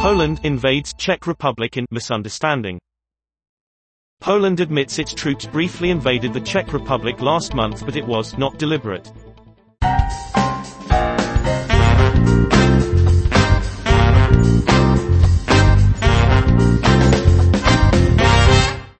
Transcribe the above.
Poland invades Czech Republic in misunderstanding. Poland admits its troops briefly invaded the Czech Republic last month but it was not deliberate.